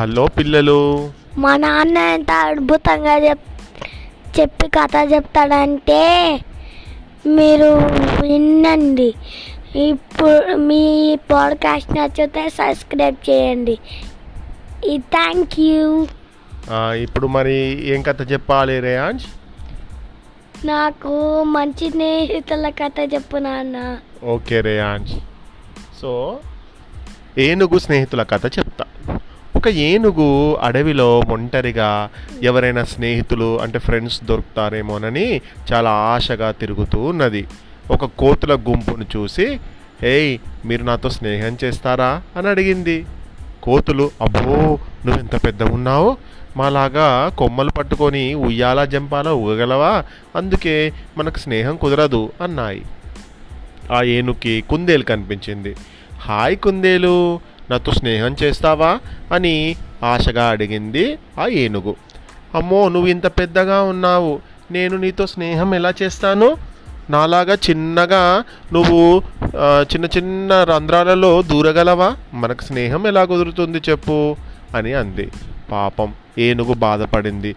Hello పిల్లలు. మా నాన్న ఎంత అద్భుతంగా చెప్ చెప్పి కథ చెప్తాడంటే మీరు వినండి. ఇప్పుడు మీ పాడ్కాస్ట్ నచ్చితే సబ్స్క్రైబ్ చేయండి. ఈ థ్యాంక్ యూ. ఇప్పుడు మరి ఏం కథ చెప్పాలి రేయాంజ్? నాకు మంచి స్నేహితుల కథ చెప్పు నాన్న. ఓకే రేయాంజ్. సో ఏనుగు స్నేహితుల కథ చెప్తా ఒక ఏనుగు అడవిలో ఒంటరిగా ఎవరైనా స్నేహితులు అంటే ఫ్రెండ్స్ దొరుకుతారేమోనని చాలా ఆశగా తిరుగుతూ ఉన్నది. ఒక కోతుల గుంపును చూసి ఏయ్ మీరు నాతో స్నేహం చేస్తారా? అని అడిగింది. కోతులు అబ్బో నువ్వెంత పెద్దగా ఉన్నావు మాలాగా కొమ్మలు పట్టుకొని ఉయ్యాలా జంపాలా ఊగగలవా? అందుకే మనకు స్నేహం కుదరదు అన్నాయి. ఆ ఏనుకి కుందేలు కనిపించింది. హాయ్ కుందేలు! నాతో స్నేహం చేస్తావా? అని ఆశగా అడిగింది ఆ ఏనుగు. అమ్మో నువ్వు ఇంత పెద్దగా ఉన్నావు. నేను నీతో స్నేహం ఎలా చేస్తాను? నాలాగా చిన్నగా నువ్వు చిన్న చిన్న రంధ్రాలలో దూరగలవా? మనకు స్నేహం ఎలా కుదురుతుంది చెప్పు అని అంది. పాపం ఏనుగు బాధపడింది.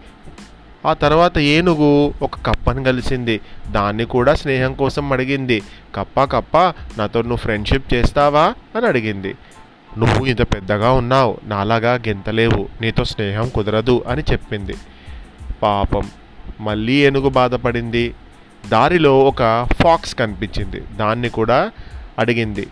ఆ తర్వాత ఏనుగు ఒక కప్పని కలిసింది. దాన్ని కూడా స్నేహం కోసం అడిగింది. కప్ప కప్ప నాతో నువ్వు ఫ్రెండ్షిప్ చేస్తావా? అని అడిగింది. నువ్వు ఇంత పెద్దగా ఉన్నావు నాలాగా గెంతలేవు నీతో స్నేహం కుదరదు అని చెప్పింది. పాపం మళ్ళీ ఏనుగు బాధపడింది. దారిలో ఒక ఫాక్స్ కనిపించింది. దాన్ని కూడా అడిగింది.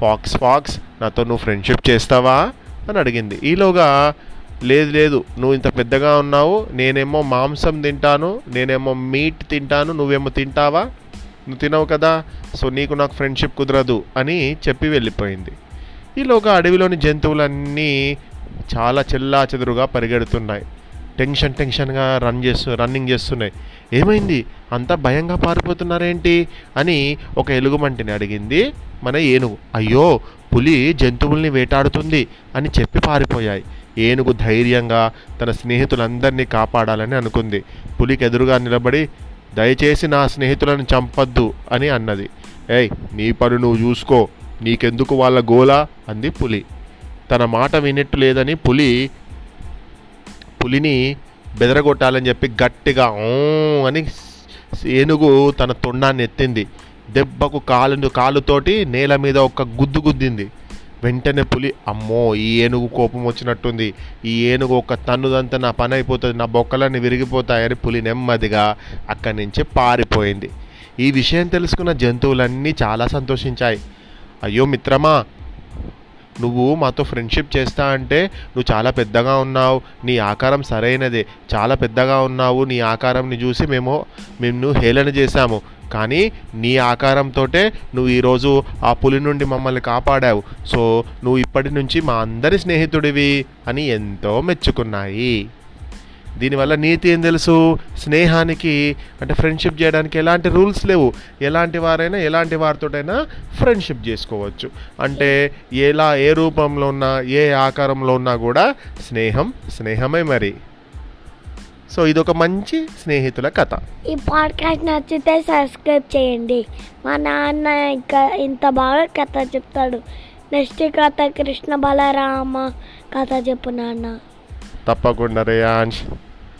ఫాక్స్ ఫాక్స్ నాతో నువ్వు ఫ్రెండ్షిప్ చేస్తావా? అని అడిగింది. ఈలోగా లేదు లేదు నువ్వు ఇంత పెద్దగా ఉన్నావు నేనేమో మాంసం తింటాను నేనేమో మీట్ తింటాను నువ్వేమో తింటావా? నువ్వు తినవు కదా సో నీకు నాకు ఫ్రెండ్షిప్ కుదరదు అని చెప్పి వెళ్ళిపోయింది. ఈలోగా అడవిలోని జంతువులన్నీ చాలా చెల్లా చెదురుగా పరిగెడుతున్నాయి. టెన్షన్ టెన్షన్గా రన్ చేస్తు రన్నింగ్ చేస్తున్నాయి. ఏమైంది? అంత భయంగా పారిపోతున్నారేంటి? అని ఒక ఎలుగుమంటిని అడిగింది మన ఏనుగు. అయ్యో పులి జంతువుల్ని వేటాడుతుంది అని చెప్పి పారిపోయాయి. ఏనుగు ధైర్యంగా తన స్నేహితులందరినీ కాపాడాలని అనుకుంది. పులికి ఎదురుగా నిలబడి దయచేసి నా స్నేహితులను చంపద్దు అని అన్నది. ఏయ్ నీ పని నువ్వు చూసుకో. నీకెందుకు వాళ్ళ గోలా? అంది పులి. తన మాట వినట్టు లేదని పులి పులిని బెదరగొట్టాలని చెప్పి గట్టిగా అని ఏనుగు తన తొండాన్ని ఎత్తింది. దెబ్బకు కాలు కాలుతోటి నేల మీద ఒక గుద్దు గుద్దింది. వెంటనే పులి అమ్మో ఈ ఏనుగు కోపం వచ్చినట్టుంది. ఈ ఏనుగు ఒక తన్నుదంతా నా పని అయిపోతుంది నా బొక్కలన్నీ విరిగిపోతాయని పులి నెమ్మదిగా అక్కడి నుంచి పారిపోయింది. ఈ విషయం తెలుసుకున్న జంతువులన్నీ చాలా సంతోషించాయి. అయ్యో మిత్రమా నువ్వు మాతో ఫ్రెండ్షిప్ చేస్తా అంటే నువ్వు చాలా పెద్దగా ఉన్నావు నీ ఆకారం సరైనదే చాలా పెద్దగా ఉన్నావు నీ ఆకారంని చూసి మేము మేము హేళన చేశాము. కానీ నీ ఆకారంతోటే నువ్వు ఈరోజు ఆ పులి నుండి మమ్మల్ని కాపాడావు. సో నువ్వు ఇప్పటి నుంచి మా అందరి స్నేహితుడివి అని ఎంతో మెచ్చుకున్నాయి. దీనివల్ల నీతి ఏం తెలుసు? స్నేహానికి అంటే ఫ్రెండ్షిప్ చేయడానికి ఎలాంటి రూల్స్ లేవు. ఎలాంటి వారైనా ఎలాంటి వారితోటైనా ఫ్రెండ్షిప్ చేసుకోవచ్చు. అంటే ఎలా ఏ రూపంలో ఉన్నా ఏ ఆకారంలో ఉన్నా కూడా స్నేహం స్నేహమే మరి. సో ఇది ఒక మంచి స్నేహితుల కథ. ఈ పాడ్కాస్ట్ నచ్చితే సబ్స్క్రైబ్ చేయండి. మా నాన్న ఇంకా ఇంత బాగా కథ చెప్తాడు. నెక్స్ట్ కథ కృష్ణ బలరామ కథ చెప్పు నాన్న. తప్పకుండా రేయాంష్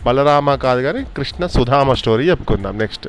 బలరామ కాదు కానీ కృష్ణ సుధామ స్టోరీ చెప్పుకుందాం నెక్స్ట్.